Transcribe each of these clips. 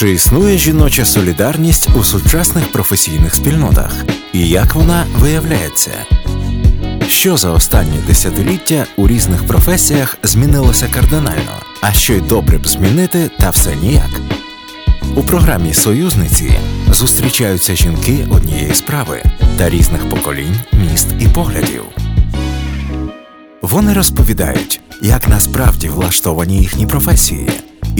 Чи існує жіноча солідарність у сучасних професійних спільнотах? І як вона виявляється? Що за останні десятиліття у різних професіях змінилося кардинально, а що й добре б змінити, та все ніяк. У програмі Союзниці зустрічаються жінки однієї справи та різних поколінь, міст і поглядів. Вони розповідають, як насправді влаштовані їхні професії,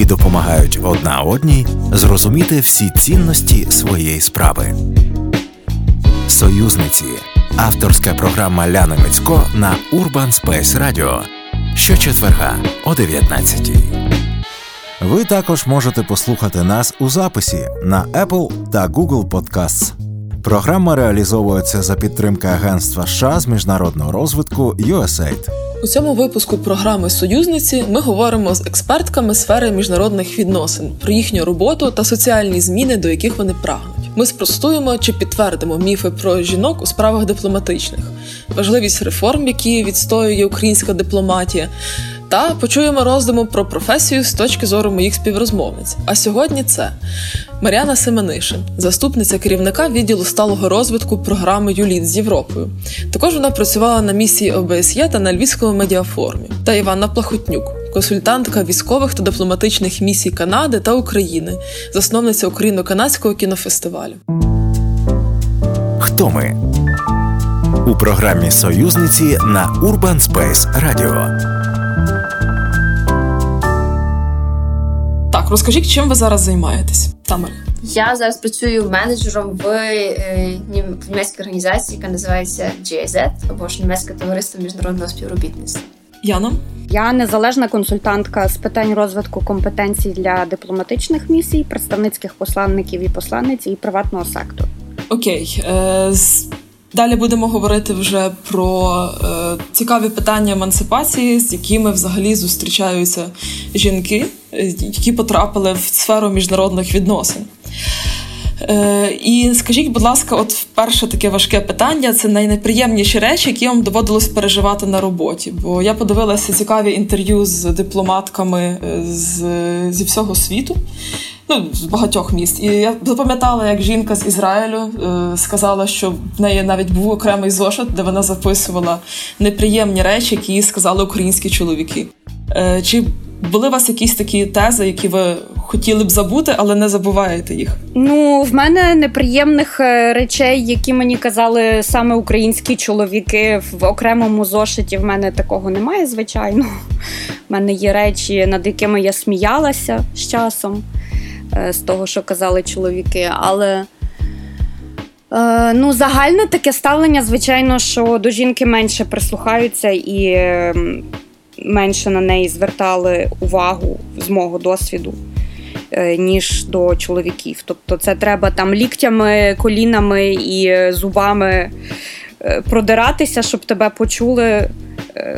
і допомагають одна одній зрозуміти всі цінності своєї справи. Союзниці авторська програма Ляни Мицько на Urban Space Radio щочетверга о 19 Ви також можете послухати нас у записі на Apple та Google Podcasts. Програма реалізовується за підтримки Агентства США з міжнародного розвитку USAID. У цьому випуску програми Союзниці ми говоримо з експертками сфери міжнародних відносин про їхню роботу та соціальні зміни, до яких вони прагнуть. Ми спростуємо чи підтвердимо міфи про жінок у справах дипломатичних, важливість реформ, які відстоює українська дипломатія. Та почуємо роздуму про професію з точки зору моїх співрозмовниць. А сьогодні це Мар'яна Семенишин, заступниця керівника відділу сталого розвитку програми Юліт з Європою. Також вона працювала на місії ОБСЄ та на Львівському медіафорумі. Та Іванна Плахотнюк, консультантка військових та дипломатичних місій Канади та України, засновниця Україно-канадського кінофестивалю. Хто ми у програмі Союзниці на Urban Space Radio. Розкажіть, чим ви зараз займаєтесь, Тамара? Я зараз працюю менеджером в е, німецькій організації, яка називається GIZ, або ж німецьке товариство міжнародного співробітництва. Яна? Я незалежна консультантка з питань розвитку компетенцій для дипломатичних місій, представницьких посланників і посланниць і приватного сектору. Окей. Е, Далі будемо говорити вже про е, цікаві питання емансипації, з якими взагалі зустрічаються жінки, е, які потрапили в сферу міжнародних відносин. Е, І скажіть, будь ласка, от перше таке важке питання це найнеприємніші речі, які вам доводилось переживати на роботі. Бо я подивилася цікаві інтерв'ю з дипломатками е, з, зі всього світу ну, з багатьох міст. І я запам'ятала, як жінка з Ізраїлю е, сказала, що в неї навіть був окремий зошит, де вона записувала неприємні речі, які їй сказали українські чоловіки. Е, чи були у вас якісь такі тези, які ви хотіли б забути, але не забуваєте їх? Ну, в мене неприємних е, речей, які мені казали саме українські чоловіки в окремому зошиті. В мене такого немає, звичайно. В мене є речі, над якими я сміялася з часом. Е, з того, що казали чоловіки. Але е, ну, загальне таке ставлення, звичайно, що до жінки менше прислухаються і менше на неї звертали увагу з мого досвіду. Е, ніж до чоловіків. Тобто це треба там ліктями, колінами і зубами продиратися, щоб тебе почули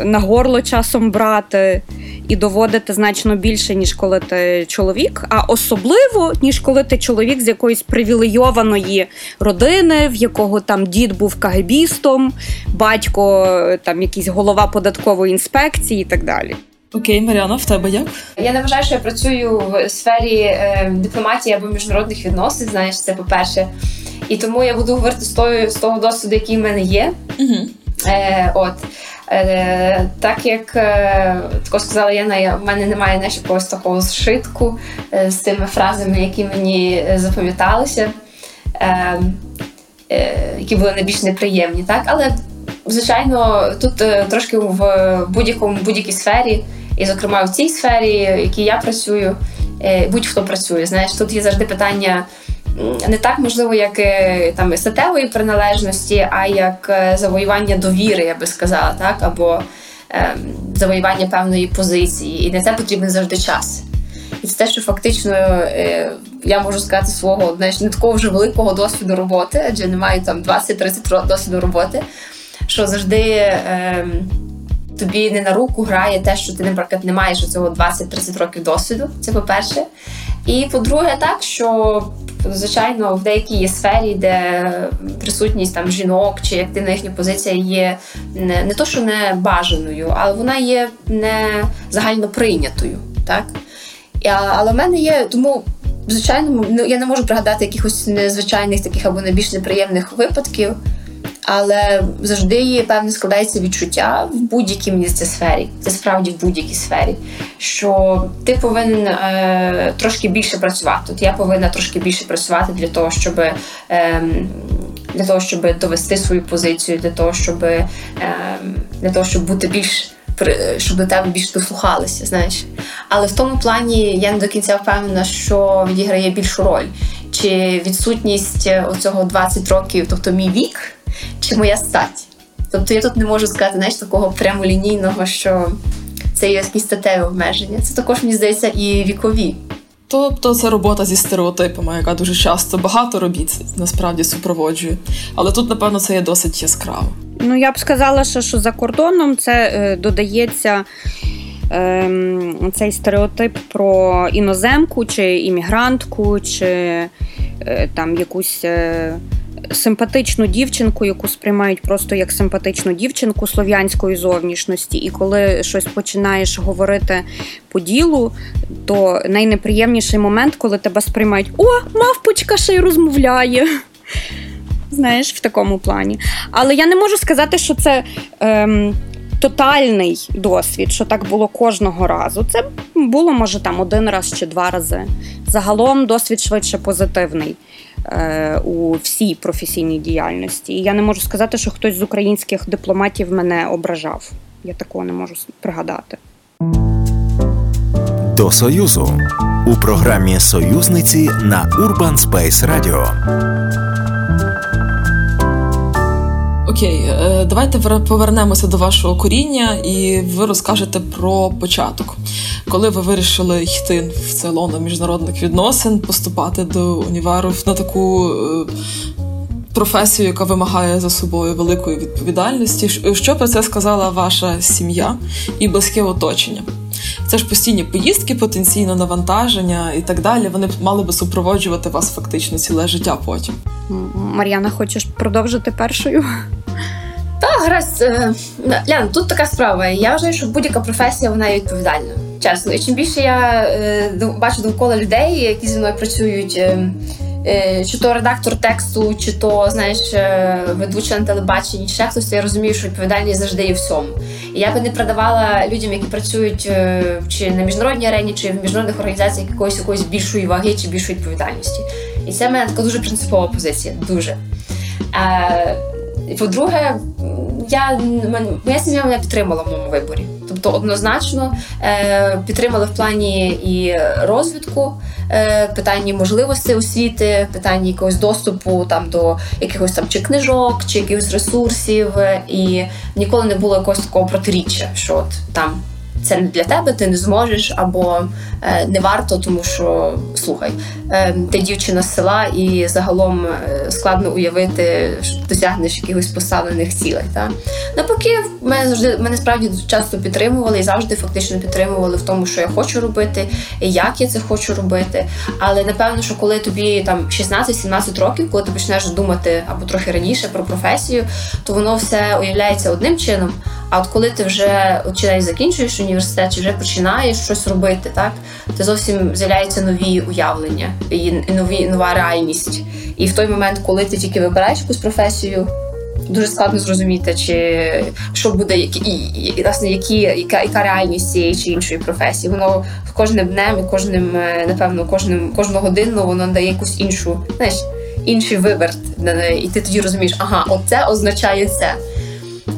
на горло часом брати і доводити значно більше, ніж коли ти чоловік, а особливо, ніж коли ти чоловік з якоїсь привілейованої родини, в якого там дід був кагебістом, батько там якийсь голова податкової інспекції і так далі. Окей, Маріана, в тебе як? Я не вважаю, що я працюю в сфері е, дипломатії або міжнародних відносин. Знаєш, це по-перше. І тому я буду говорити з того, з того досвіду, який в мене є. Угу. Е, От Е, так як е, тако сказала Яна, я, в мене немає знаєш, якогось такого зшитку е, з тими фразами, які мені запам'яталися, які були найбільш неприємні. Так? Але, звичайно, тут трошки в будь-якому будь-якій сфері, і, зокрема, в цій сфері, в якій я працюю, будь-хто працює. Знаєш, тут є завжди питання не так можливо, як е, там статевої приналежності, а як е, завоювання довіри, я би сказала, так або е, завоювання певної позиції, і на це потрібен завжди час. І це те, що фактично е, я можу сказати свого знаєш, не такого вже великого досвіду роботи, адже не маю там 20-30 досвіду роботи, що завжди. Е, Тобі не на руку грає те, що ти, наприклад, не маєш цього 20-30 років досвіду. Це по-перше. І по-друге, так що звичайно в деякій сфері, де присутність там жінок чи активна їхня позиція є не, не то, що не бажаною, але вона є не загально прийнятою. Так? Але в мене є тому звичайно, ну я не можу пригадати якихось незвичайних таких або найбільш неприємних випадків. Але завжди певне складається відчуття в будь-якій мені сфері. Це справді в будь-якій сфері. Що ти повинен е, трошки більше працювати. От я повинна трошки більше працювати для того, щоб е, для того, щоб довести свою позицію, для того, щоб е, для того, щоб бути більш щоб до тебе більш дослухалися, знаєш. Але в тому плані я не до кінця впевнена, що відіграє більшу роль. Чи відсутність оцього 20 років, тобто мій вік, моя стать. Тобто я тут не можу сказати знаєш, такого прямолінійного, що це є якісь статеві обмеження. Це також, мені здається, і вікові. Тобто це робота зі стереотипами, яка дуже часто багато робіт насправді супроводжує. Але тут, напевно, це є досить яскраво. Ну, я б сказала, що, що за кордоном це е, додається. Ем, цей стереотип про іноземку чи іммігрантку, чи е, там якусь е, симпатичну дівчинку, яку сприймають просто як симпатичну дівчинку слов'янської зовнішності. І коли щось починаєш говорити по ділу, то найнеприємніший момент, коли тебе сприймають О, мавпочка ще й розмовляє. Знаєш, в такому плані. Але я не можу сказати, що це. Ем, Тотальний досвід, що так було кожного разу. Це було, може, там один раз чи два рази. Загалом досвід швидше позитивний. Е, у всій професійній діяльності. І я не можу сказати, що хтось з українських дипломатів мене ображав. Я такого не можу пригадати. До Союзу у програмі Союзниці на Urban Space Radio. Окей, е, давайте повернемося до вашого коріння, і ви розкажете про початок, коли ви вирішили йти в це лоно міжнародних відносин, поступати до універу на таку. Е, професію, яка вимагає за собою великої відповідальності. Що про це сказала ваша сім'я і близьке оточення? Це ж постійні поїздки, потенційно навантаження і так далі. Вони мали би супроводжувати вас фактично ціле життя потім. Мар'яна, хочеш продовжити першою? Так. Е, Ляна, тут така справа. Я вважаю, що будь-яка професія вона є відповідальна. Чесно. І чим більше я е, бачу довкола людей, які зі мною працюють. Е, е, чи то редактор тексту, чи то знаєш ведуча на телебаченні, ще хтось, я розумію, що відповідальність завжди є всьому. І я би не продавала людям, які працюють чи на міжнародній арені, чи в міжнародних організаціях якоїсь якоїсь більшої ваги чи більшої відповідальності. І це в мене така дуже принципова позиція. Дуже. По-друге, я моя сім'я мене підтримала в моєму виборі. Тобто однозначно е, підтримали в плані і розвитку, е, питанні можливостей освіти, питанні якогось доступу там до якихось там чи книжок, чи якихось ресурсів, і ніколи не було якогось такого протиріччя, що от там це не для тебе, ти не зможеш, або е, не варто, тому що слухай, е, ти дівчина з села, і загалом е, складно уявити, що досягнеш якихось поставлених цілей. Та? Навпаки, мене завжди мене справді часто підтримували і завжди фактично підтримували в тому, що я хочу робити, і як я це хочу робити. Але напевно, що коли тобі там 16-17 років, коли ти почнеш думати або трохи раніше про професію, то воно все уявляється одним чином. А от коли ти вже чи закінчуєш університет, чи вже починаєш щось робити, так то зовсім з'являються нові уявлення і нові нова реальність. І в той момент, коли ти тільки вибираєш якусь професію. Дуже складно зрозуміти, чи що буде, які, і, власне, які, яка яка реальність цієї чи іншої професії. Воно кожним днем і кожним, е, напевно, кожним кожну годину воно дає якусь іншу, знаєш, інший виверт. І ти тоді розумієш, ага, оце означає це.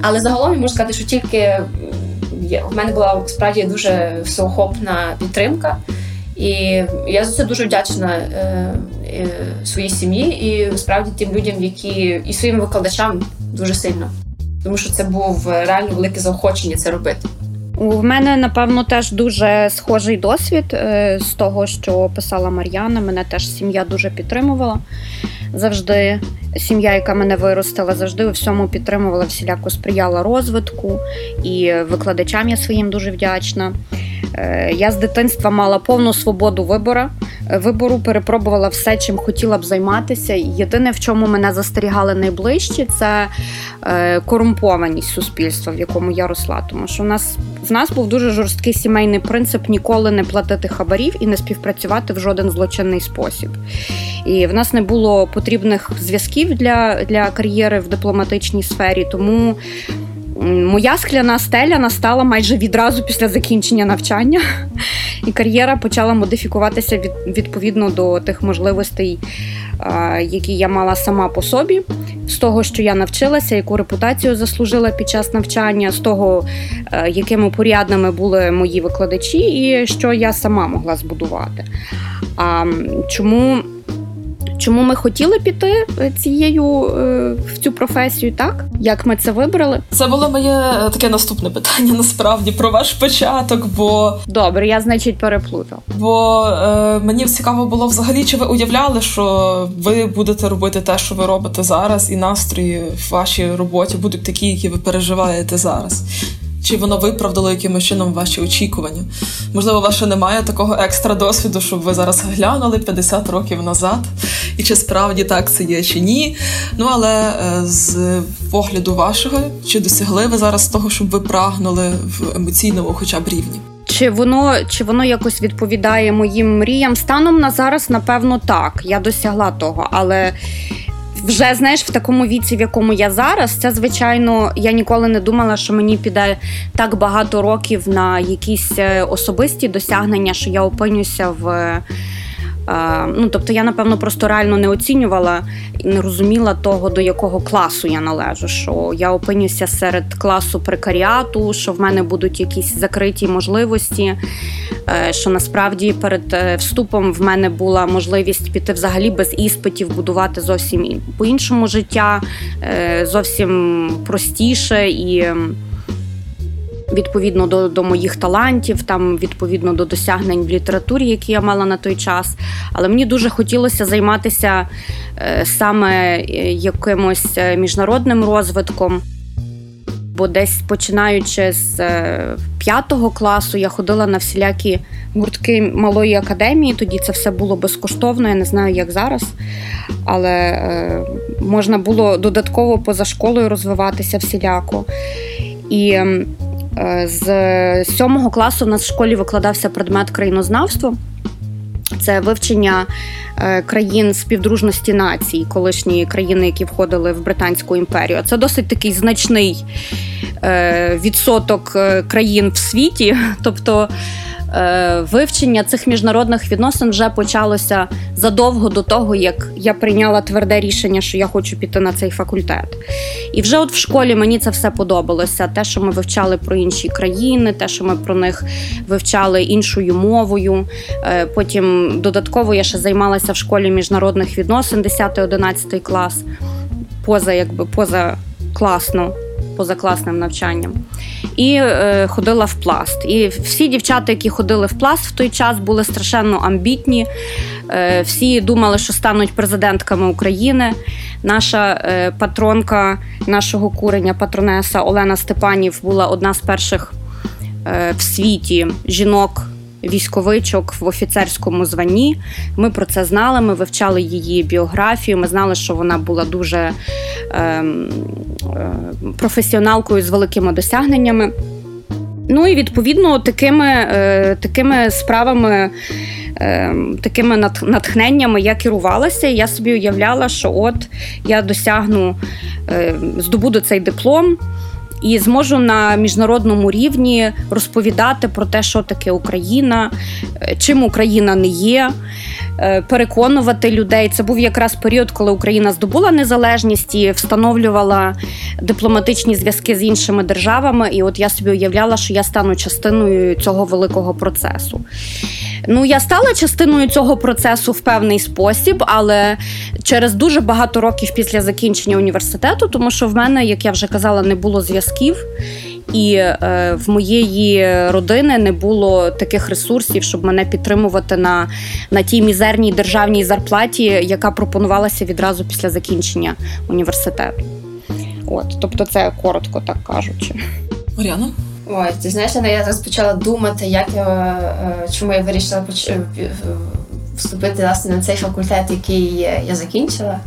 Але загалом я можу сказати, що тільки в мене була справді дуже всеохопна підтримка, і я за це дуже вдячна е, е, своїй сім'ї і справді тим людям, які і своїм викладачам дуже сильно, тому що це був реально велике заохочення це робити. У мене напевно теж дуже схожий досвід е, з того, що писала Мар'яна. Мене теж сім'я дуже підтримувала завжди. Сім'я, яка мене виростила, завжди у всьому підтримувала, всіляко сприяла розвитку і викладачам я своїм дуже вдячна. Е, я з дитинства мала повну свободу вибору. Е, вибору перепробувала все, чим хотіла б займатися. Єдине, в чому мене застерігали найближче, це е, корумпованість суспільства, в якому я росла. Тому що в нас в нас був дуже жорсткий сімейний принцип ніколи не платити хабарів і не співпрацювати в жоден злочинний спосіб. І в нас не було потрібних зв'язків для, для кар'єри в дипломатичній сфері, тому. Моя скляна стеля настала майже відразу після закінчення навчання, і кар'єра почала модифікуватися від, відповідно до тих можливостей, які я мала сама по собі, з того, що я навчилася, яку репутацію заслужила під час навчання, з того, якими порядними були мої викладачі, і що я сама могла збудувати. А чому Чому ми хотіли піти е, цією е, в цю професію? Так як ми це вибрали? Це було моє е, таке наступне питання. Насправді про ваш початок. Бо добре, я значить переплутав. Бо е, мені цікаво було взагалі, чи ви уявляли, що ви будете робити те, що ви робите зараз, і настрої в вашій роботі будуть такі, які ви переживаєте зараз чи воно виправдало якимось чином ваші очікування? Можливо, ще немає такого екстра досвіду, щоб ви зараз глянули 50 років назад, і чи справді так це є, чи ні. Ну але е, з погляду вашого, чи досягли ви зараз того, щоб ви прагнули в емоційному, хоча б рівні? Чи воно чи воно якось відповідає моїм мріям? Станом на зараз, напевно, так. Я досягла того, але вже знаєш, в такому віці, в якому я зараз, це звичайно, я ніколи не думала, що мені піде так багато років на якісь е, особисті досягнення, що я опинюся в. Ну, Тобто я, напевно, просто реально не оцінювала і не розуміла того, до якого класу я належу. Що я опинюся серед класу прекаріату, що в мене будуть якісь закриті можливості. Е, що насправді перед е, вступом в мене була можливість піти взагалі без іспитів, будувати зовсім по іншому життя, е, зовсім простіше і відповідно до до моїх талантів, там відповідно до досягнень в літературі, які я мала на той час. Але мені дуже хотілося займатися е, саме е, якимось е, міжнародним розвитком. Бо десь починаючи з п'ятого класу, я ходила на всілякі гуртки малої академії. Тоді це все було безкоштовно. Я не знаю, як зараз. Але можна було додатково поза школою розвиватися всіляко. І з сьомого класу в нас в школі викладався предмет країнознавство. Це вивчення е, країн співдружності націй, колишні країни, які входили в Британську імперію. Це досить такий значний е, відсоток країн в світі. Тобто Е, вивчення цих міжнародних відносин вже почалося задовго до того, як я прийняла тверде рішення, що я хочу піти на цей факультет. І вже от в школі мені це все подобалося. Те, що ми вивчали про інші країни, те, що ми про них вивчали іншою мовою. Е, потім додатково я ще займалася в школі міжнародних відносин 10-11 клас, поза якби поза класно позакласним навчанням. І е, ходила в пласт. І всі дівчата, які ходили в пласт в той час, були страшенно амбітні. Е, Всі думали, що стануть президентками України. Наша е, патронка нашого курення, патронеса Олена Степанів, була одна з перших е, в світі жінок військовичок в офіцерському званні. Ми про це знали. Ми вивчали її біографію. Ми знали, що вона була дуже ем, е, професіоналкою з великими досягненнями. Ну і відповідно такими е, такими справами, е, такими натхненнями я керувалася. Я собі уявляла, що от я досягну, е, здобуду цей диплом і зможу на міжнародному рівні розповідати про те, що таке Україна, е, чим Україна не є. Е, переконувати людей це був якраз період, коли Україна здобула незалежність і встановлювала дипломатичні зв'язки з іншими державами. І от я собі уявляла, що я стану частиною цього великого процесу. Ну, я стала частиною цього процесу в певний спосіб, але через дуже багато років після закінчення університету, тому що в мене, як я вже казала, не було зв'язків. І е, в моєї родини не було таких ресурсів, щоб мене підтримувати на на тій мізерній державній зарплаті, яка пропонувалася відразу після закінчення університету. От, тобто, це коротко так кажучи. Мар'яна? Ой, ти знаєш, я зараз почала думати, як я чому я вирішила поч... вступити власне на цей факультет, який я закінчила.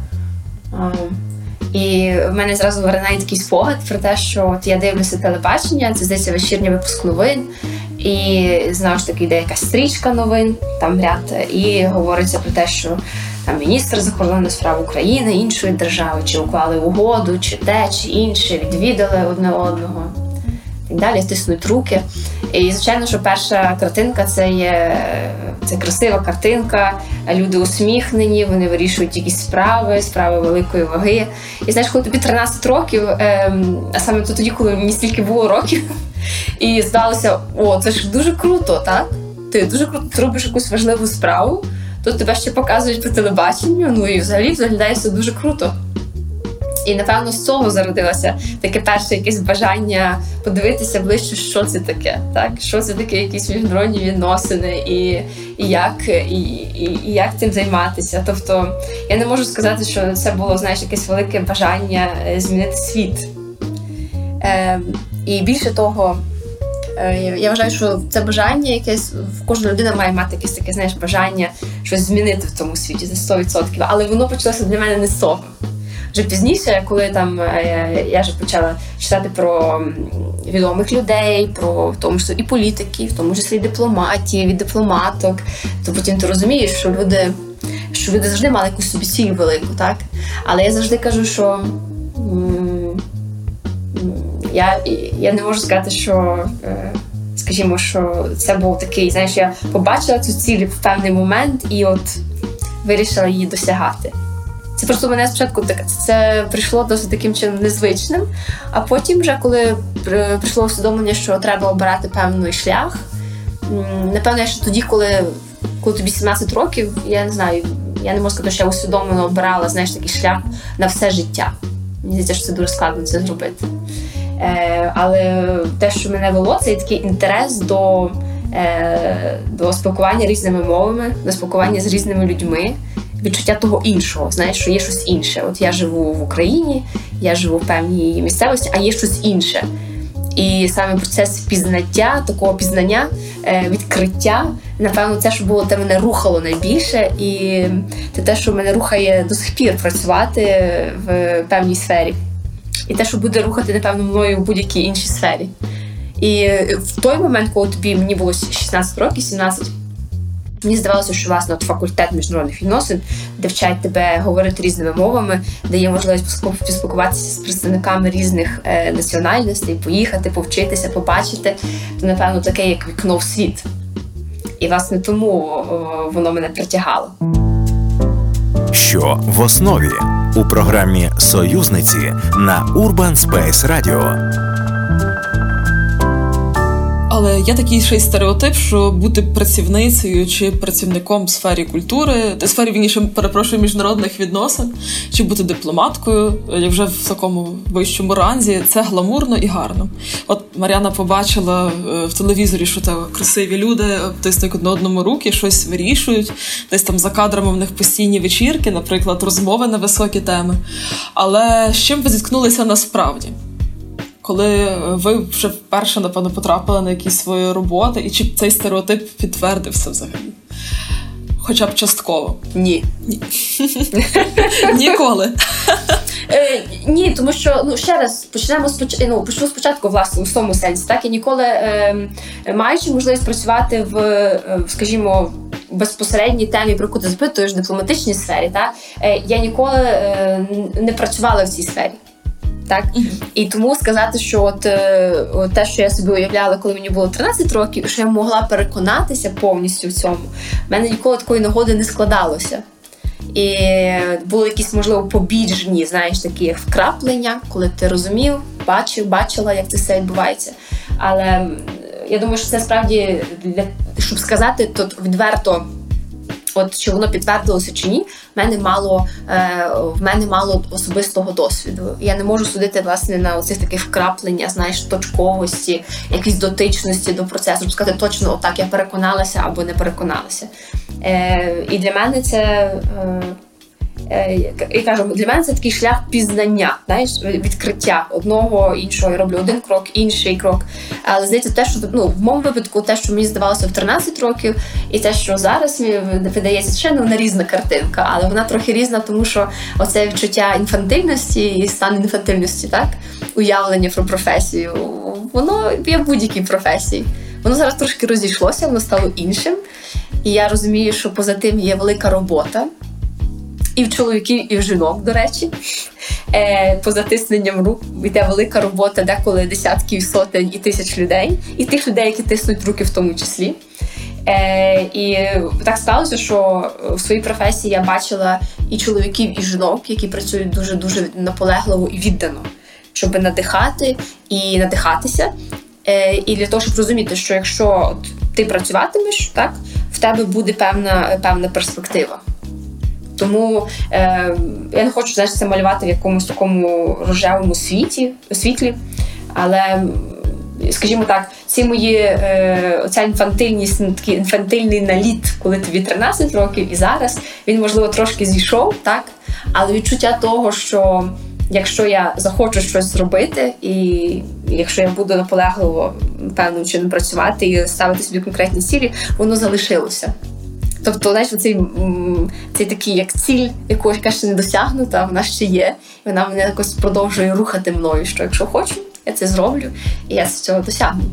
І в мене зразу виринає такий спогад про те, що от я дивлюся телебачення, це здається вечірній випуск новин. І знову ж таки йде якась стрічка новин, там ряд, і говориться про те, що там міністр закордонних справ України, іншої держави, чи уклали угоду, чи те, чи інше, відвідали одне одного. І далі стиснуть руки. І, звичайно, що перша картинка це є це красива картинка, люди усміхнені, вони вирішують якісь справи, справи великої ваги. І знаєш, коли тобі 13 років, ем, а саме тоді, коли мені стільки було років, і здалося, о, це ж дуже круто, так? Ти дуже круто робиш якусь важливу справу, то тебе ще показують по телебаченню, ну і взагалі виглядає все дуже круто. І напевно з цього зародилося таке перше якесь бажання подивитися ближче, що це таке, так що це таке, якісь міжнародні відносини, і і як і, і, і як цим займатися. Тобто я не можу сказати, що це було знаєш, якесь велике бажання е, змінити світ. Е, І більше того. Е, я вважаю, що це бажання, якесь кожна людина має мати якесь таке знаєш, бажання щось змінити в цьому світі це 100%. Але воно почалося для мене не з того вже пізніше, коли там е, я вже почала читати про відомих людей, про в тому числі і політиків, в тому числі і дипломатів, і дипломаток, то потім ти розумієш, що люди. Що люди завжди мали якусь собі ціль велику, так? Але я завжди кажу, що я я не можу сказати, що, е, скажімо, що це був такий, знаєш, я побачила цю ціль в певний момент і от вирішила її досягати. Це просто мене спочатку так це прийшло досить таким чином незвичним. А потім, вже коли прийшло усвідомлення, що треба обирати певний шлях, напевно, ще тоді, коли коли тобі 17 років, я не знаю, я не можу сказати, що я усвідомлено обирала знаєш, такий шлях на все життя. Мені здається, що це дуже складно це зробити. Е, Але те, що мене вело, це такий інтерес до до спілкування різними мовами, до спілкування з різними людьми відчуття того іншого, знаєш, що є щось інше. От я живу в Україні, я живу в певній місцевості, а є щось інше. І саме процес пізнаття, такого пізнання, е, відкриття, напевно, це що було те мене рухало найбільше, і це те, що мене рухає до сих пір працювати в певній сфері. І те, що буде рухати, напевно, мною в будь-якій іншій сфері. І в той момент, коли тобі мені було 16 років, 17, Мені здавалося, що власне от факультет міжнародних відносин, де тебе говорити різними мовами, де є можливість поспілкуватися з представниками різних е, національностей, поїхати, повчитися, побачити, то напевно таке, як вікно в світ. І власне тому о, воно мене притягало. Що в основі у програмі Союзниці на Urban Space Radio. Але є такий ще й стереотип, що бути працівницею чи працівником в сфері культури, в сфері вініше, перепрошую міжнародних відносин, чи бути дипломаткою, як вже в такому вищому ранзі, це гламурно і гарно. От Мар'яна побачила е, в телевізорі, що це красиві люди, тиснуть одне одному руки, щось вирішують. Десь там за кадрами в них постійні вечірки, наприклад, розмови на високі теми. Але з чим ви зіткнулися насправді? Коли ви вже вперше, напевно, потрапили на якісь свої роботи, і чи цей стереотип підтвердився взагалі? Хоча б частково. Ні. Ні. Ніколи. Е, Ні, тому що ну ще раз почнемо споч... ну, почну спочатку, власне, у тому сенсі. Так я ніколи е, маючи можливість працювати в, е, скажімо, безпосередній темі, про яку ти запитуєш, дипломатичній сфері, так е, я ніколи е, не працювала в цій сфері. Так і тому сказати, що от, е, от те, що я собі уявляла, коли мені було 13 років, що я могла переконатися повністю в цьому, в мене ніколи такої нагоди не складалося. І були якісь, можливо, побіжні, знаєш, такі як вкраплення, коли ти розумів, бачив, бачила, як це все відбувається. Але я думаю, що це справді для щоб сказати, то відверто от чи воно підтвердилося чи ні, в мене мало е, в мене мало особистого досвіду. Я не можу судити власне на оцих таких вкраплення, знаєш, точковості, якісь дотичності до процесу, щоб сказати точно, отак я переконалася або не переконалася. Е, І для мене це. Е, Е, і кажу, для мене це такий шлях пізнання, знаєш, відкриття одного іншого. Я роблю один крок, інший крок. Але здається, те, що ну, в моєму випадку, те, що мені здавалося в 13 років, і те, що зараз мені видається, ще не вона різна картинка, але вона трохи різна, тому що оце відчуття інфантильності і стан інфантильності, так уявлення про професію, воно є в будь-якій професії. Воно зараз трошки розійшлося, воно стало іншим. І я розумію, що поза тим є велика робота і в чоловіків, і в жінок, до речі. Е, Поза тисненням рук йде велика робота, деколи десятків, сотень і тисяч людей, і тих людей, які тиснуть руки, в тому числі. Е, І так сталося, що в своїй професії я бачила і чоловіків, і жінок, які працюють дуже дуже наполегливо і віддано, щоб надихати і надихатися. Е, І для того, щоб розуміти, що якщо ти працюватимеш, так в тебе буде певна певна перспектива. Тому е, я не хочу знаєш, це малювати в якомусь такому рожевому світі, світлі. Але, скажімо так, ці мої е, оця інфантильність, такий інфантильний наліт, коли тобі 13 років, і зараз він, можливо, трошки зійшов, так? Але відчуття того, що якщо я захочу щось зробити, і якщо я буду наполегливо певним чином працювати і ставити собі конкретні цілі, воно залишилося. Тобто, знаєш, цей, цей такий як ціль, яку яка ще не досягнута, вона ще є, і вона мене якось продовжує рухати мною. Що якщо хочу, я це зроблю, і я з цього досягну.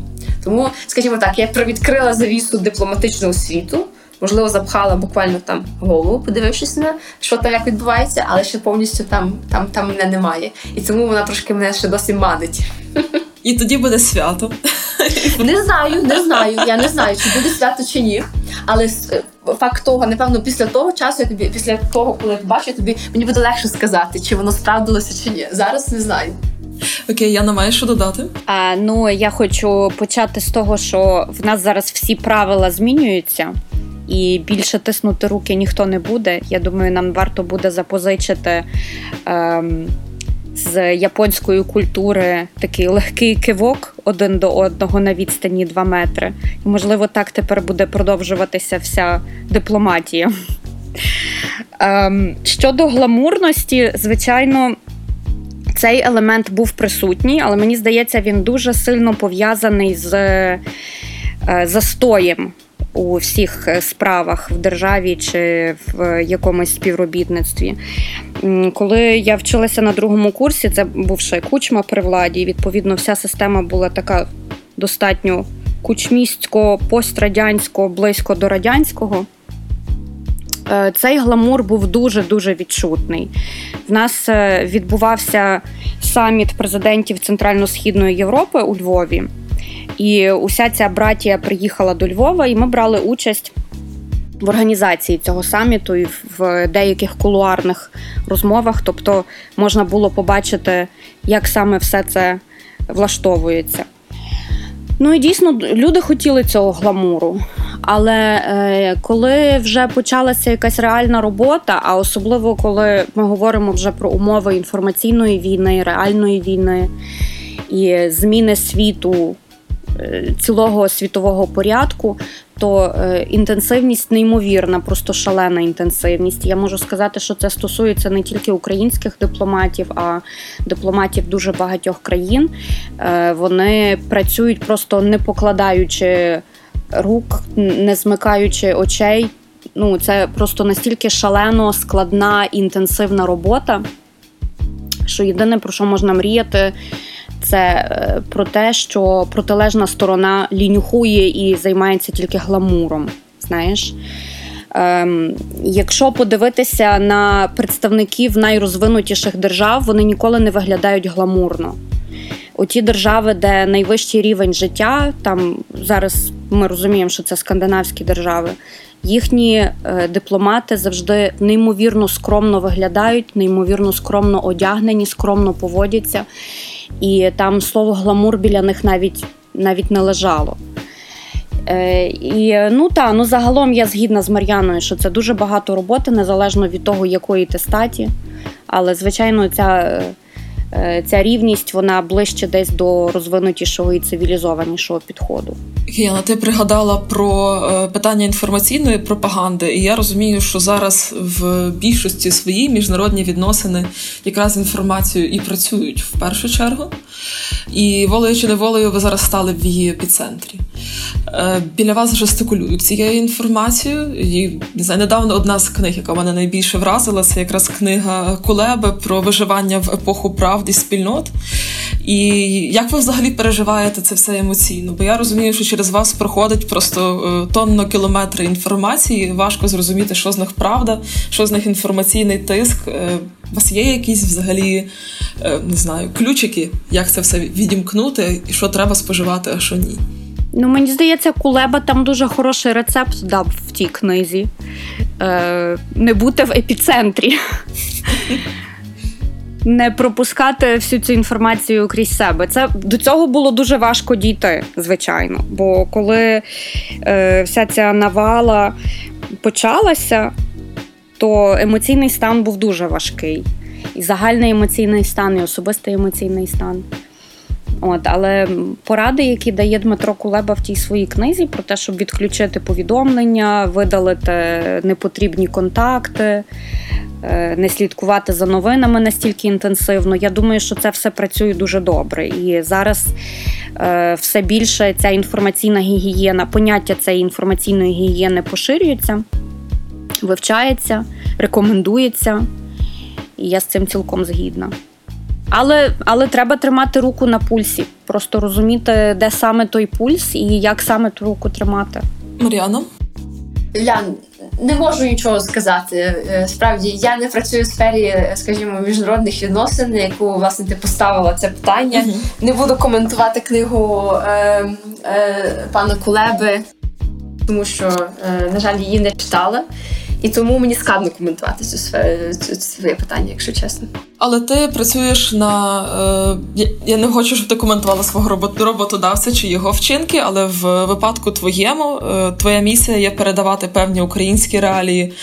Тому, скажімо так, я провідкрила завісу дипломатичного світу, можливо, запхала буквально там голову, подивившись на що там як відбувається, але ще повністю там, там, там мене немає. І тому вона трошки мене ще досі манить. І тоді буде свято. Не знаю, не знаю. Я не знаю, чи буде свято чи ні. Але е, факт того, напевно, після того часу я тобі, після того, коли я побачу, тобі мені буде легше сказати, чи воно справдилося, чи ні. Зараз не знаю. Окей, Яна, маєш що додати? А, Ну я хочу почати з того, що в нас зараз всі правила змінюються. І більше тиснути руки ніхто не буде. Я думаю, нам варто буде запозичити ем, з японської культури такий легкий кивок один до одного на відстані 2 метри. І, можливо, так тепер буде продовжуватися вся дипломатія. Ем, щодо гламурності, звичайно. Цей елемент був присутній, але мені здається, він дуже сильно пов'язаний з е, застоєм у всіх е, справах в державі чи в якомусь співробітництві. Коли я вчилася на другому курсі, це був ще кучма при владі, і відповідно вся система була така достатньо кучмістсько, пострадянсько, близько до радянського. Е, цей гламур був дуже-дуже відчутний. В нас е, відбувався саміт президентів Центрально-Східної Європи у Львові. І уся ця братія приїхала до Львова, і ми брали участь в організації цього саміту і в деяких кулуарних розмовах. Тобто можна було побачити, як саме все це влаштовується. Ну і дійсно люди хотіли цього гламуру. Але е, коли вже почалася якась реальна робота, а особливо коли ми говоримо вже про умови інформаційної війни, реальної війни і зміни світу Е, цілого світового порядку, то е, інтенсивність неймовірна, просто шалена інтенсивність. Я можу сказати, що це стосується не тільки українських дипломатів, а дипломатів дуже багатьох країн. Вони працюють просто не покладаючи рук, не змикаючи очей. Ну, це просто настільки шалено складна інтенсивна робота, що єдине про що можна мріяти це е, про те, що протилежна сторона лінюхує і займається тільки гламуром. Знаєш? Ем, Якщо подивитися на представників найрозвинутіших держав, вони ніколи не виглядають гламурно. У ті держави, де найвищий рівень життя, там зараз ми розуміємо, що це скандинавські держави. Їхні е, дипломати завжди неймовірно скромно виглядають, неймовірно скромно одягнені, скромно поводяться і там слово гламур біля них навіть навіть не лежало. Е, І ну та, ну загалом я згідна з Мар'яною, що це дуже багато роботи, незалежно від того, якої ти статі. Але, звичайно, ця Е, ця рівність вона ближче десь до розвинутішого і цивілізованішого підходу. Яна, ти пригадала про е, питання інформаційної пропаганди, і я розумію, що зараз в більшості свої міжнародні відносини якраз інформацію і працюють в першу чергу. І волею чи неволею ви зараз стали в її епіцентрі. Е, біля вас жестикулюють цією інформацією. І не недавно одна з книг, яка мене найбільше вразила, це якраз книга Кулеби про виживання в епоху правди спільнот. І як ви взагалі переживаєте це все емоційно? Бо я розумію, що через вас проходить просто е, тонно кілометри інформації. Важко зрозуміти, що з них правда, що з них інформаційний тиск. Е, у вас є якісь взагалі не знаю ключики, як це все відімкнути, і що треба споживати, а що ні. Ну, мені здається, Кулеба там дуже хороший рецепт дав в тій книзі. Е, Не бути в епіцентрі. Не пропускати всю цю інформацію крізь себе. Це До цього було дуже важко дійти, звичайно. Бо коли е, вся ця навала почалася, то емоційний стан був дуже важкий. І загальний емоційний стан, і особистий емоційний стан. От, Але поради, які дає Дмитро Кулеба в тій своїй книзі, про те, щоб відключити повідомлення, видалити непотрібні контакти, е, не слідкувати за новинами настільки інтенсивно. Я думаю, що це все працює дуже добре. І зараз е, все більше ця інформаційна гігієна, поняття цієї інформаційної гігієни поширюється, вивчається, рекомендується. І я з цим цілком згідна. Але але треба тримати руку на пульсі, просто розуміти, де саме той пульс і як саме ту руку тримати. Мар'яна? Лян, не можу нічого сказати. Е, справді, я не працюю в сфері, скажімо, міжнародних відносин, яку власне ти поставила це питання. Uh-huh. Не буду коментувати книгу е, е, пана Кулеби, тому що, е, на жаль, її не читала. І тому мені складно коментувати цю своє питання, якщо чесно. Але ти працюєш на е, я не хочу, щоб ти коментувала свого роботодавця чи його вчинки, але в випадку твоєму е, твоя місія є передавати певні українські реалії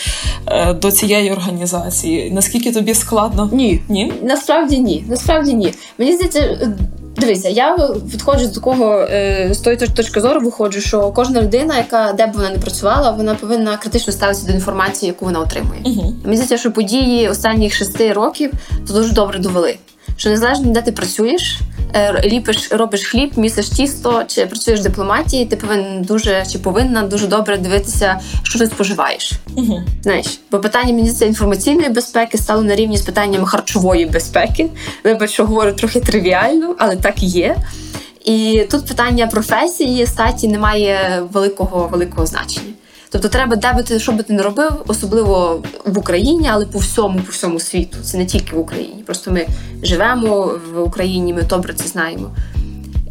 е, до цієї організації. Наскільки тобі складно? Ні, ні, насправді ні. Насправді ні. Мені здається. Дивися, я відходжу з такого е, з тої точки зору, виходжу, що кожна людина, яка де б вона не працювала, вона повинна критично ставитися до інформації, яку вона отримує. Uh-huh. Мені здається, що події останніх шести років то дуже добре довели що незалежно де ти працюєш, е, ліпиш, робиш хліб, місиш тісто, чи працюєш в дипломатії, ти повинен дуже чи повинна дуже добре дивитися, що ти споживаєш. Угу. Знаєш, бо питання мені це інформаційної безпеки стало на рівні з питанням харчової безпеки. Вибач, що говорю трохи тривіально, але так і є. І тут питання професії статі не має великого великого значення. Тобто треба дебити, що би ти не робив, особливо в Україні, але по всьому, по всьому світу. Це не тільки в Україні. Просто ми живемо в Україні, ми добре це знаємо.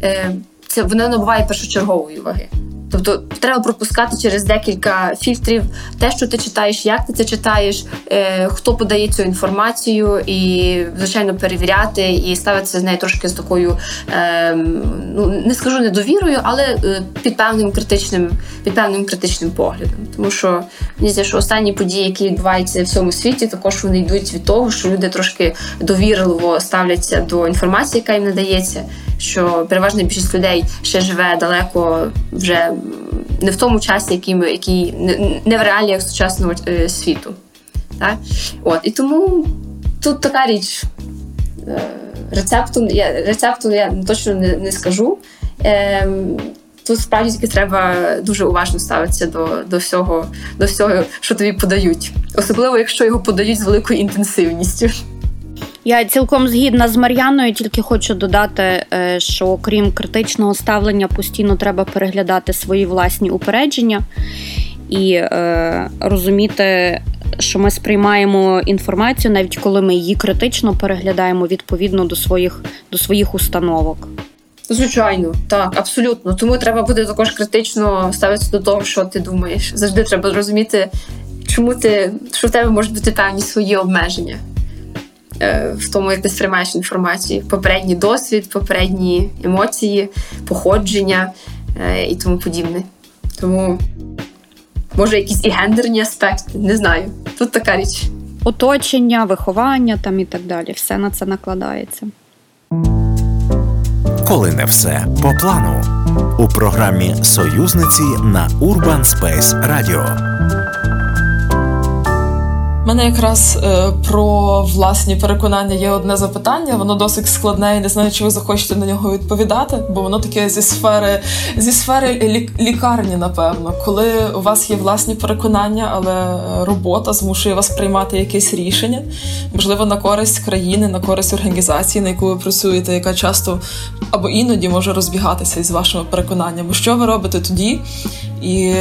Е, це воно набуває першочергової ваги. Тобто треба пропускати через декілька фільтрів те, що ти читаєш, як ти це читаєш, е, хто подає цю інформацію, і звичайно перевіряти і ставитися з нею трошки з такою, е, ну не скажу недовірою, але е, під певним критичним, під певним критичним поглядом. Тому що мені здається, що останні події, які відбуваються в всьому світі, також вони йдуть від того, що люди трошки довірливо ставляться до інформації, яка їм надається що переважна більшість людей ще живе далеко вже не в тому часі, який ми, який не в реаліях сучасного е, світу. Так? От, І тому тут така річ. Е, рецепту я рецепту я точно не не скажу. Е, Тут справді тільки треба дуже уважно ставитися до до, всього, до всього, що тобі подають, особливо якщо його подають з великою інтенсивністю. Я цілком згідна з Мар'яною, тільки хочу додати, е, що крім критичного ставлення, постійно треба переглядати свої власні упередження і е, розуміти, що ми сприймаємо інформацію, навіть коли ми її критично переглядаємо відповідно до своїх, до своїх установок. Звичайно, так, абсолютно. Тому треба буде також критично ставитися до того, що ти думаєш. Завжди треба розуміти, чому ти що в тебе можуть бути певні свої обмеження. Е, в тому, як ти сприймаєш інформацію, попередній досвід, попередні емоції, походження е, і тому подібне. Тому може якісь і гендерні аспекти, не знаю. Тут така річ. Оточення, виховання там і так далі. Все на це накладається. коли не все по плану у програмі Союзниці на Urban Space Radio. Мене якраз е, про власні переконання є одне запитання. Воно досить складне і не знаю, чи ви захочете на нього відповідати, бо воно таке зі сфери зі сфери лі, лікарні, напевно, коли у вас є власні переконання, але робота змушує вас приймати якесь рішення, можливо, на користь країни, на користь організації, на яку ви працюєте, яка часто або іноді може розбігатися із вашими переконаннями. Що ви робите тоді? І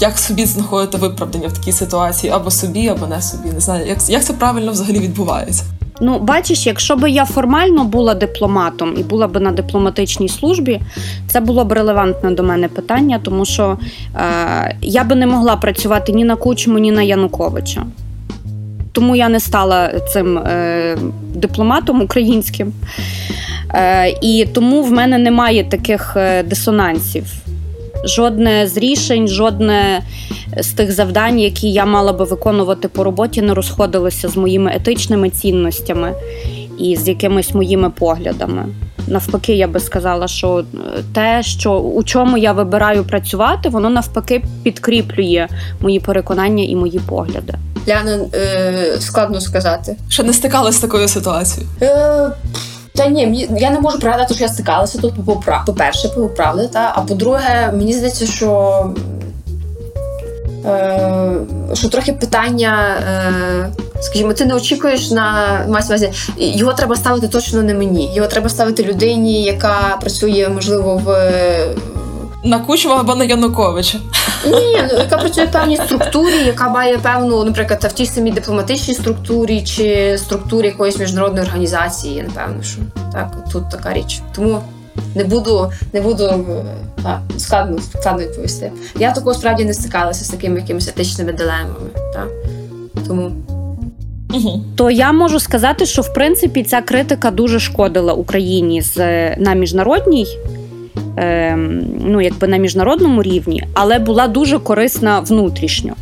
як собі знаходити виправдання в такій ситуації або собі, або не собі. Не знаю, як як це правильно взагалі відбувається. Ну, бачиш, якщо би я формально була дипломатом і була б на дипломатичній службі, це було б релевантне до мене питання, тому що е, я би не могла працювати ні на Кучму, ні на Януковича. Тому я не стала цим е, дипломатом українським. Е, І тому в мене немає таких е, дисонансів жодне з рішень, жодне з тих завдань, які я мала би виконувати по роботі, не розходилося з моїми етичними цінностями і з якимись моїми поглядами. Навпаки, я би сказала, що те, що у чому я вибираю працювати, воно навпаки підкріплює мої переконання і мої погляди. Ляна, е, складно сказати. Що не стикалася з такою ситуацією? Е, та ні, я не можу пригадати, що я стикалася тут по правди, та а по-друге, мені здається, що е, що трохи питання, е, скажімо, ти не очікуєш на увазі, його треба ставити точно не мені. Його треба ставити людині, яка працює, можливо, в. На Кучма або на Януковича. Ні, ну, яка працює в певній структурі, яка має певну, наприклад, в тій самій дипломатичній структурі чи структурі якоїсь міжнародної організації, напевно, що так, тут така річ. Тому не буду не буду так, складно складно відповісти. Я такого справді не стикалася з такими якимись етичними дилемами. Так? Тому. То я можу сказати, що в принципі ця критика дуже шкодила Україні з на міжнародній Ем, ну, якби на міжнародному рівні, але була дуже корисна внутрішньо.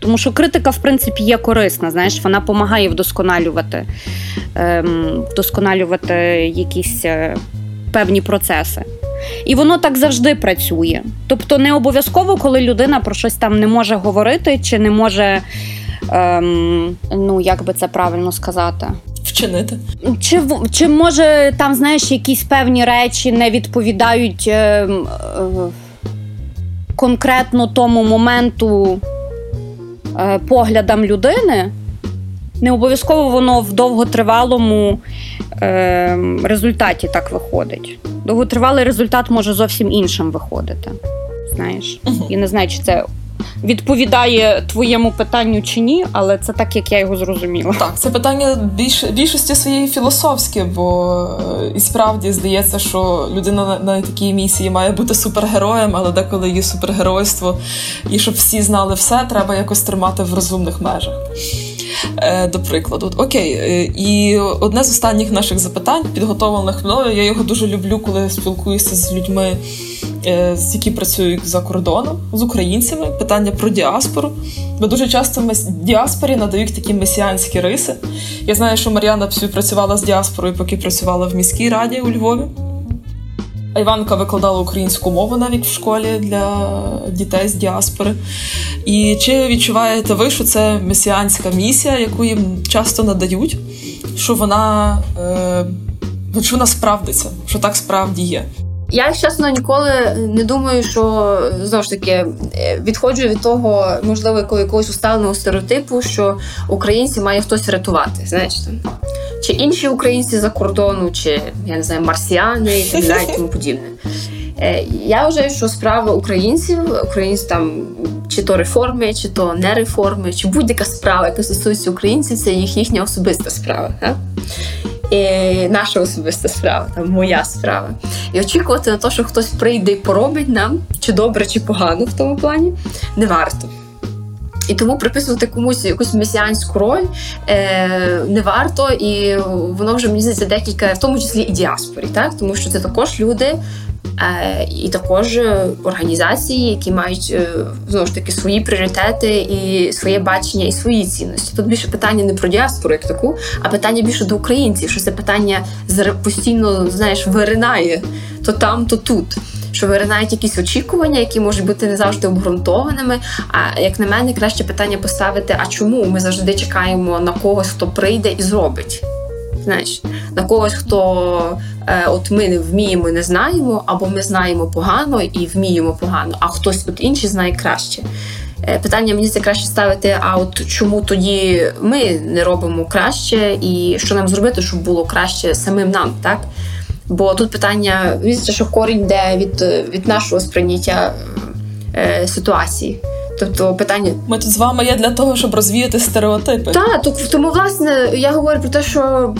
Тому що критика, в принципі, є корисна, знаєш, вона допомагає вдосконалювати ем, вдосконалювати якісь е, певні процеси. І воно так завжди працює. Тобто, не обов'язково, коли людина про щось там не може говорити, чи не може, ем, ну як би це правильно сказати, вчинити. Чи чи може там, знаєш, якісь певні речі не відповідають е, е, конкретно тому моменту е, поглядам людини? Не обов'язково воно в довготривалому е, результаті так виходить. Довготривалий результат може зовсім іншим виходити. Знаєш, uh я не знаю, чи це відповідає твоєму питанню чи ні, але це так, як я його зрозуміла. Так, це питання більш більшості своєї філософське, бо е, і справді здається, що людина на, такій місії має бути супергероєм, але деколи її супергеройство, і щоб всі знали все, треба якось тримати в розумних межах. Е, до прикладу, окей, е, і одне з останніх наших запитань, підготовлених мною, я його дуже люблю, коли спілкуюся з людьми, які працюють за кордоном, з українцями. Питання про діаспору. Бо дуже часто діаспорі надають такі месіанські риси. Я знаю, що Мар'яна працювала з діаспорою, поки працювала в міській раді у Львові. Іванка викладала українську мову навіть в школі для дітей з діаспори. І чи відчуваєте ви, що це месіанська місія, яку їм часто надають, що вона е, що вона справдиться, що так справді є? Я чесно ніколи не думаю, що знову ж таки відходжу від того, можливо, якогось усталеного стереотипу, що українці має хтось рятувати. Знаєш, чи інші українці за кордону, чи я не знаю, марсіани і так далі, тому подібне. Е, я вважаю, що справа українців, українців там чи то реформи, чи то не реформи, чи будь-яка справа, яка стосується українців, це їх їхня особиста справа. Так? І наша особиста справа, там моя справа. І очікувати на те, що хтось прийде і поробить нам, чи добре, чи погано в тому плані, не варто. І тому приписувати комусь якусь месіанську роль е, не варто, і воно вже мені здається декілька, в тому числі і діаспорі, так тому що це також люди, Е, і також організації, які мають е, знову ж таки свої пріоритети і своє бачення, і свої цінності. Тут більше питання не про діаспору, як таку, а питання більше до українців, що це питання постійно знаєш виринає то там, то тут. Що виринають якісь очікування, які можуть бути не завжди обґрунтованими. А як на мене, краще питання поставити: а чому ми завжди чекаємо на когось, хто прийде і зробить? Знаєш, на когось, хто е, от ми не вміємо, не знаємо, або ми знаємо погано і вміємо погано, а хтось от інший знає краще. Е, питання мені це краще ставити. А от чому тоді ми не робимо краще, і що нам зробити, щоб було краще самим нам, так? Бо тут питання що корінь йде від від нашого сприйняття е, ситуації. Тобто питання ми тут з вами є для того, щоб розвіяти стереотипи. Так, тому власне я говорю про те, що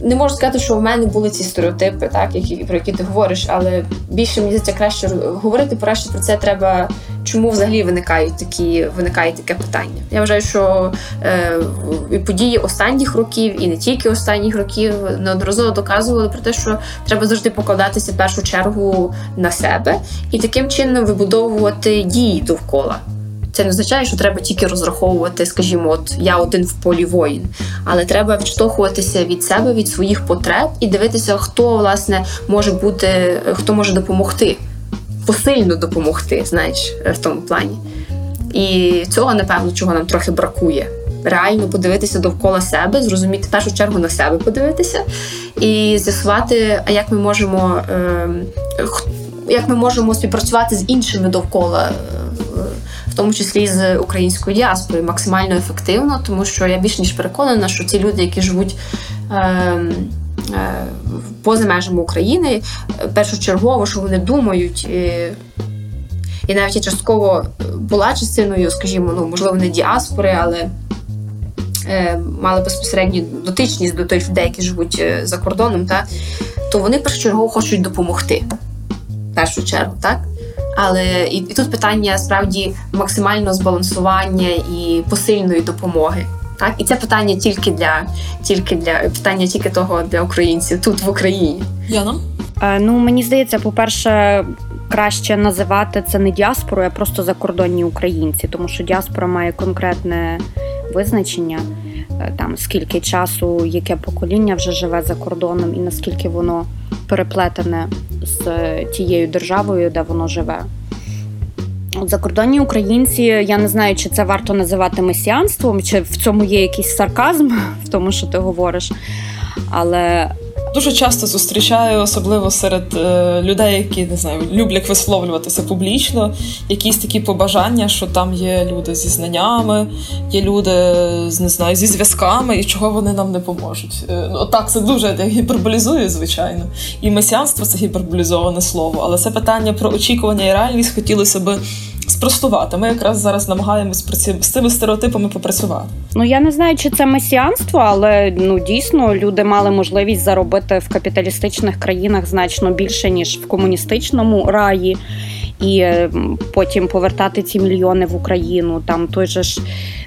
не можу сказати, що в мене були ці стереотипи, так які про які ти говориш, але більше мені здається краще говорити. Краще про це треба. Чому взагалі виникають такі виникає таке питання? Я вважаю, що е, події останніх років і не тільки останніх років неодноразово доказували про те, що треба завжди покладатися в першу чергу на себе і таким чином вибудовувати дії довкола. Це не означає, що треба тільки розраховувати, скажімо, от я один в полі воїн, але треба відштовхуватися від себе, від своїх потреб і дивитися, хто власне може бути, хто може допомогти, посильно допомогти, знаєш, в тому плані. І цього, напевно, чого нам трохи бракує. Реально подивитися довкола себе, зрозуміти в першу чергу на себе подивитися і з'ясувати, а як ми можемо, е, як ми можемо співпрацювати з іншими довкола в тому числі з українською діаспорою, максимально ефективно, тому що я більш ніж переконана, що ті люди, які живуть. Е, Поза межами України першочергово, що вони думають, і навіть я частково була частиною, скажімо, ну можливо, не діаспори, але е, мали безпосередню дотичність до тих людей, які живуть е, за кордоном, та, то вони першочергово хочуть допомогти. В першу чергу, так? Але і, і тут питання справді максимального збалансування і посильної допомоги. Так, і це питання тільки для тільки для питання тільки того для українців тут в Україні. Яна? Е, ну мені здається, по-перше, краще називати це не діаспорою, а просто закордонні українці, тому що діаспора має конкретне визначення. Е, там скільки часу, яке покоління вже живе за кордоном, і наскільки воно переплетене з тією державою, де воно живе. Закордонні українці, я не знаю, чи це варто називати месіанством, чи в цьому є якийсь сарказм, в тому, що ти говориш. Але Дуже часто зустрічаю, особливо серед е, людей, які не знаю, люблять висловлюватися публічно, якісь такі побажання, що там є люди зі знаннями, є люди не знаю, зі зв'язками, і чого вони нам не поможуть. Е, ну це дуже я гіперболізую, звичайно. І месіанство це гіперболізоване слово, але це питання про очікування і реальність хотілося би спростувати. Ми якраз зараз намагаємось з цими стереотипами попрацювати. Ну я не знаю, чи це месіанство, але ну дійсно люди мали можливість заробити в капіталістичних країнах значно більше ніж в комуністичному раї. І е, потім повертати ці мільйони в Україну. Там той же ж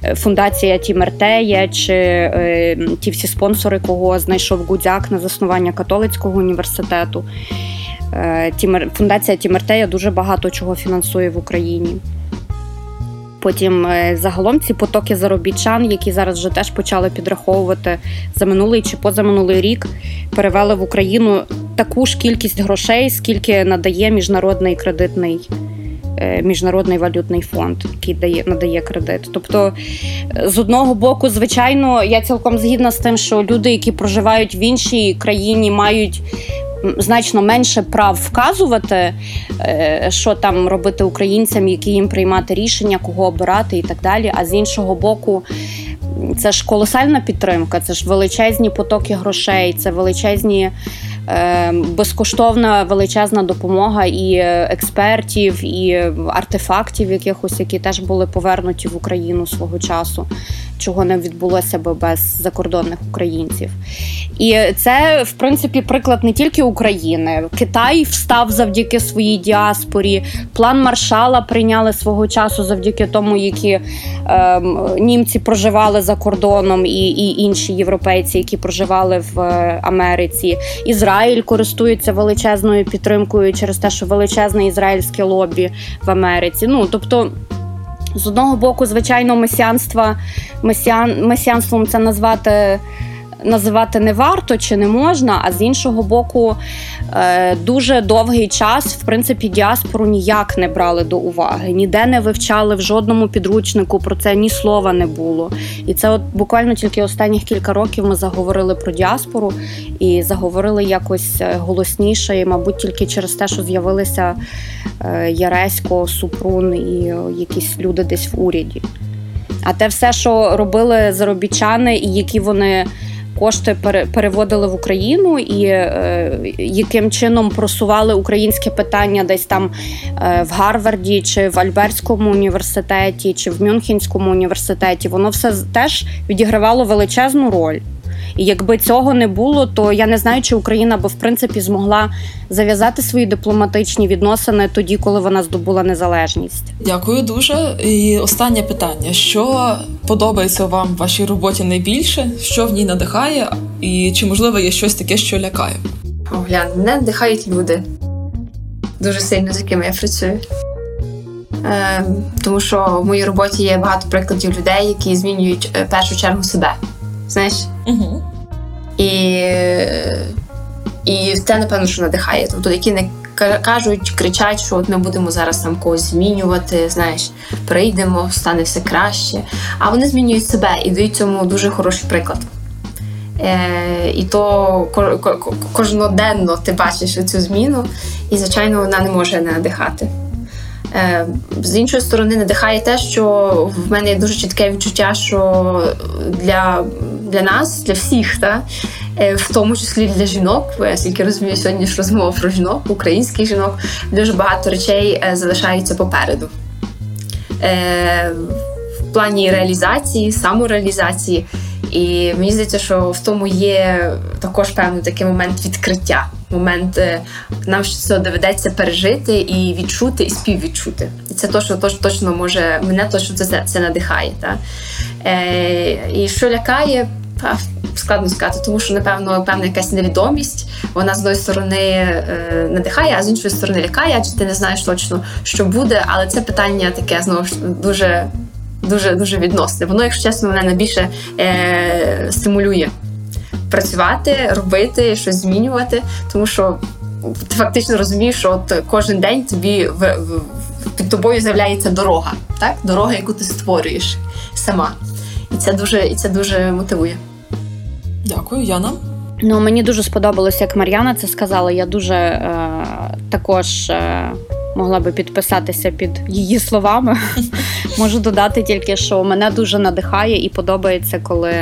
е, фундація Тімертея, чи е, ті всі спонсори, кого знайшов Гудзяк на заснування католицького університету. Е, фундація Тімертея дуже багато чого фінансує в Україні. Потім е, загалом ці потоки заробітчан, які зараз вже теж почали підраховувати за минулий чи позаминулий рік, перевели в Україну таку ж кількість грошей, скільки надає міжнародний кредитний. Е, міжнародний валютний фонд, який дає надає кредит. Тобто, з одного боку, звичайно, я цілком згідна з тим, що люди, які проживають в іншій країні, мають значно менше прав вказувати, е, що там робити українцям, які їм приймати рішення, кого обирати і так далі. А з іншого боку, це ж колосальна підтримка, це ж величезні потоки грошей, це величезні. Е, безкоштовна величезна допомога і експертів, і артефактів, якихось, які теж були повернуті в Україну свого часу. Чого не відбулося би без закордонних українців. І це, в принципі, приклад не тільки України. Китай встав завдяки своїй діаспорі. План Маршала прийняли свого часу завдяки тому, які е, німці проживали за кордоном, і, і інші європейці, які проживали в е, Америці. Ізраїль користується величезною підтримкою через те, що величезне ізраїльське лобі в Америці. Ну тобто. З одного боку, звичайно, месіанства, месіан, месіанством це назвати називати не варто чи не можна, а з іншого боку, е, дуже довгий час, в принципі, діаспору ніяк не брали до уваги, ніде не вивчали в жодному підручнику про це ні слова не було. І це от буквально тільки останніх кілька років ми заговорили про діаспору і заговорили якось е, голосніше, і, мабуть, тільки через те, що з'явилися е, Яресько, Супрун і якісь люди десь в уряді. А те все, що робили заробітчани, і які вони кошти переводили в Україну і е, яким чином просували українське питання десь там е, в Гарварді, чи в Альбертському університеті, чи в Мюнхенському університеті, воно все теж відігравало величезну роль. І якби цього не було, то я не знаю, чи Україна би в принципі змогла зав'язати свої дипломатичні відносини тоді, коли вона здобула незалежність. Дякую дуже. І останнє питання: що подобається вам в вашій роботі найбільше? Що в ній надихає, і чи можливо є щось таке, що лякає? Оглян, мене надихають люди дуже сильно, з якими я працюю. Е, тому що в моїй роботі є багато прикладів людей, які змінюють е, першу чергу себе знаєш. Угу. І і це, напевно, що надихає. Тобто, які не кажуть, кричать, що от ми будемо зараз там когось змінювати, знаєш, прийдемо, стане все краще. А вони змінюють себе і дають цьому дуже хороший приклад. Е, І то кожноденно ти бачиш цю зміну, і, звичайно, вона не може не надихати. Е, з іншої сторони, надихає те, що в мене є дуже чітке відчуття, що для для нас, для всіх, та, е, в тому числі для жінок, бо я тільки розумію, сьогодні ж розмова про жінок, українських жінок, дуже багато речей е, залишаються попереду. В плані реалізації, самореалізації. І мені здається, що в тому є також певний такий момент відкриття момент е, нам це доведеться пережити і відчути, і співвідчути. І це то, що точно може мене точно це це надихає. Та? Е, І що лякає, складно сказати, тому що, напевно, певна якась невідомість, вона з одної сторони е, надихає, а з іншої сторони лякає, адже ти не знаєш точно, що буде. Але це питання таке знову ж дуже. Дуже дуже відносне. Воно, якщо чесно, мене найбільше е, стимулює працювати, робити, щось змінювати, тому що ти фактично розумієш, що от кожен день тобі в, в під тобою з'являється дорога, так? Дорога, яку ти створюєш сама. І це дуже, і це дуже мотивує. Дякую, Яна. Ну, мені дуже сподобалося, як Мар'яна це сказала. Я дуже е, також е, могла би підписатися під її словами. Можу додати тільки, що мене дуже надихає і подобається, коли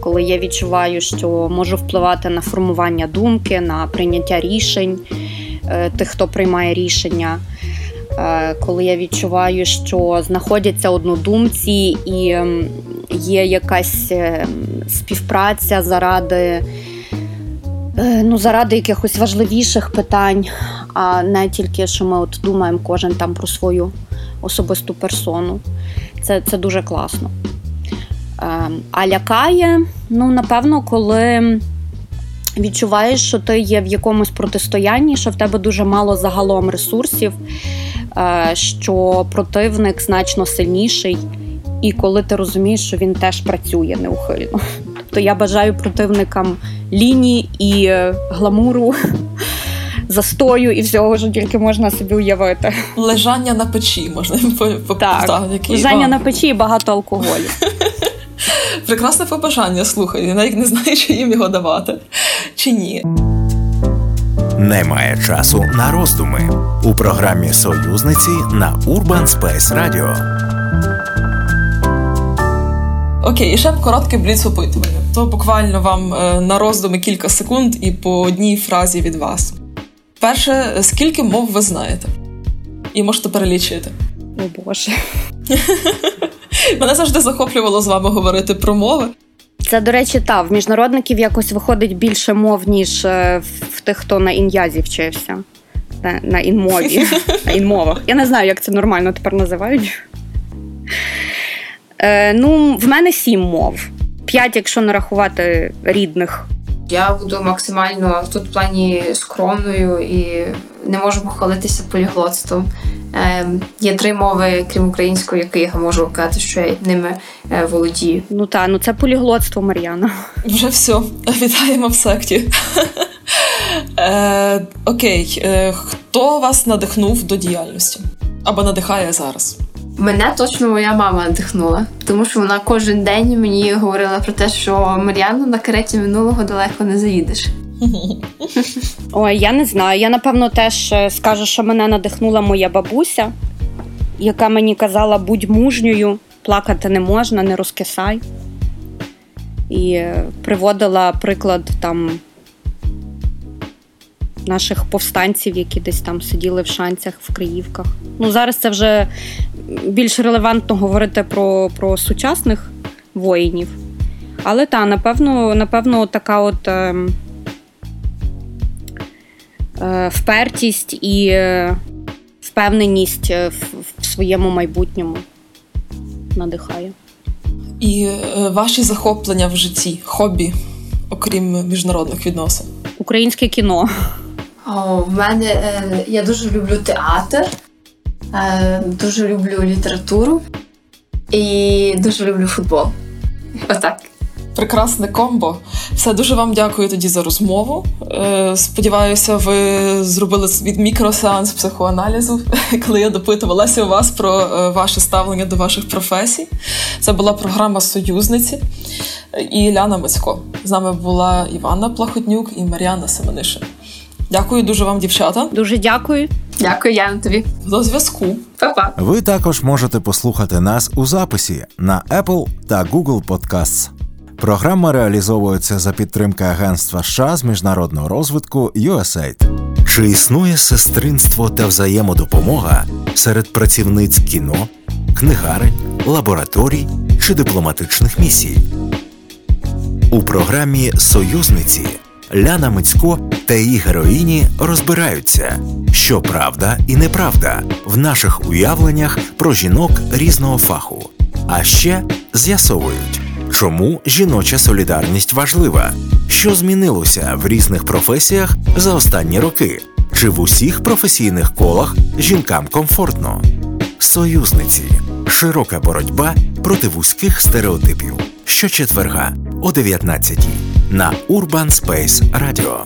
коли я відчуваю, що можу впливати на формування думки, на прийняття рішень е, тих, хто приймає рішення. Е, коли я відчуваю, що знаходяться однодумці і є якась е, співпраця заради ну, заради якихось важливіших питань, а не тільки що ми от думаємо кожен там про свою особисту персону. Це, Це дуже класно. Ем, а лякає, ну, напевно, коли відчуваєш, що ти є в якомусь протистоянні, що в тебе дуже мало загалом ресурсів, е, що противник значно сильніший, і коли ти розумієш, що він теж працює неухильно. Тобто я бажаю противникам лінії і е, гламуру. Застою і всього, що тільки можна собі уявити. Лежання на печі можна Так, так Лежання на печі і багато алкоголю. Прекрасне побажання, слухай, я навіть не знаю, чи їм його давати чи ні. Немає часу на роздуми у програмі Союзниці на Urban Space Radio. Окей, і ще коротке бліц опитування. То буквально вам е, на роздуми кілька секунд і по одній фразі від вас. Перше, скільки мов ви знаєте? І можете перелічити. О Боже. Мене завжди захоплювало з вами говорити про мови. Це, до речі, та в міжнародників якось виходить більше мов, ніж е, в тих, хто на ін'язі вчився. На, на інмові. На інмовах. Я не знаю, як це нормально тепер називають. Е, Ну, в мене сім мов. П'ять, якщо не рахувати рідних. Я буду максимально тут в плані скромною і не можу похвалитися поліглотством. Е, Є три мови, крім української, які я можу казати, що я ними е, володію. Ну та, ну це поліглотство, Мар'яна. Вже все. Вітаємо в секті. Е, Окей, е, хто вас надихнув до діяльності? Або надихає зараз? Мене точно моя мама надихнула, тому що вона кожен день мені говорила про те, що Мар'яна на кареті минулого далеко не заїдеш. Ой, я не знаю. Я напевно теж е, скажу, що мене надихнула моя бабуся, яка мені казала: будь мужньою, плакати не можна, не розкисай. І е, приводила приклад там наших повстанців, які десь там сиділи в шанцях, в Криївках. Ну, зараз це вже більш релевантно говорити про, про сучасних воїнів. Але та, напевно, напевно, така от. Е, Е, впертість і е, впевненість е, в своєму майбутньому надихає. І ваші захоплення в житті, хобі, окрім міжнародних відносин? Українське кіно. О, В мене я дуже люблю театр, дуже люблю літературу і дуже люблю футбол. Отак прекрасне комбо. Все дуже вам дякую тоді за розмову. Е, сподіваюся, ви зробили від мікросеанс психоаналізу, коли я допитувалася у вас про е, ваше ставлення до ваших професій. Це була програма Союзниці і Ляна Мицько. З нами була Івана Плахотнюк і Мар'яна Семениша. Дякую дуже вам, дівчата. Дуже дякую. Дякую, Яна, тобі. До зв'язку. Па-па. Ви також можете послухати нас у записі на Apple та Google Podcasts. Програма реалізовується за підтримки Агентства США з міжнародного розвитку USAID. Чи існує сестринство та взаємодопомога серед працівниць кіно, книгарень, лабораторій чи дипломатичних місій? У програмі Союзниці Ляна Мицько та її героїні розбираються, що правда і неправда в наших уявленнях про жінок різного фаху, а ще з'ясовують. Чому жіноча солідарність важлива? Що змінилося в різних професіях за останні роки? Чи в усіх професійних колах жінкам комфортно? Союзниці широка боротьба проти вузьких стереотипів. Щочетверга о 19 на Urban Space Radio.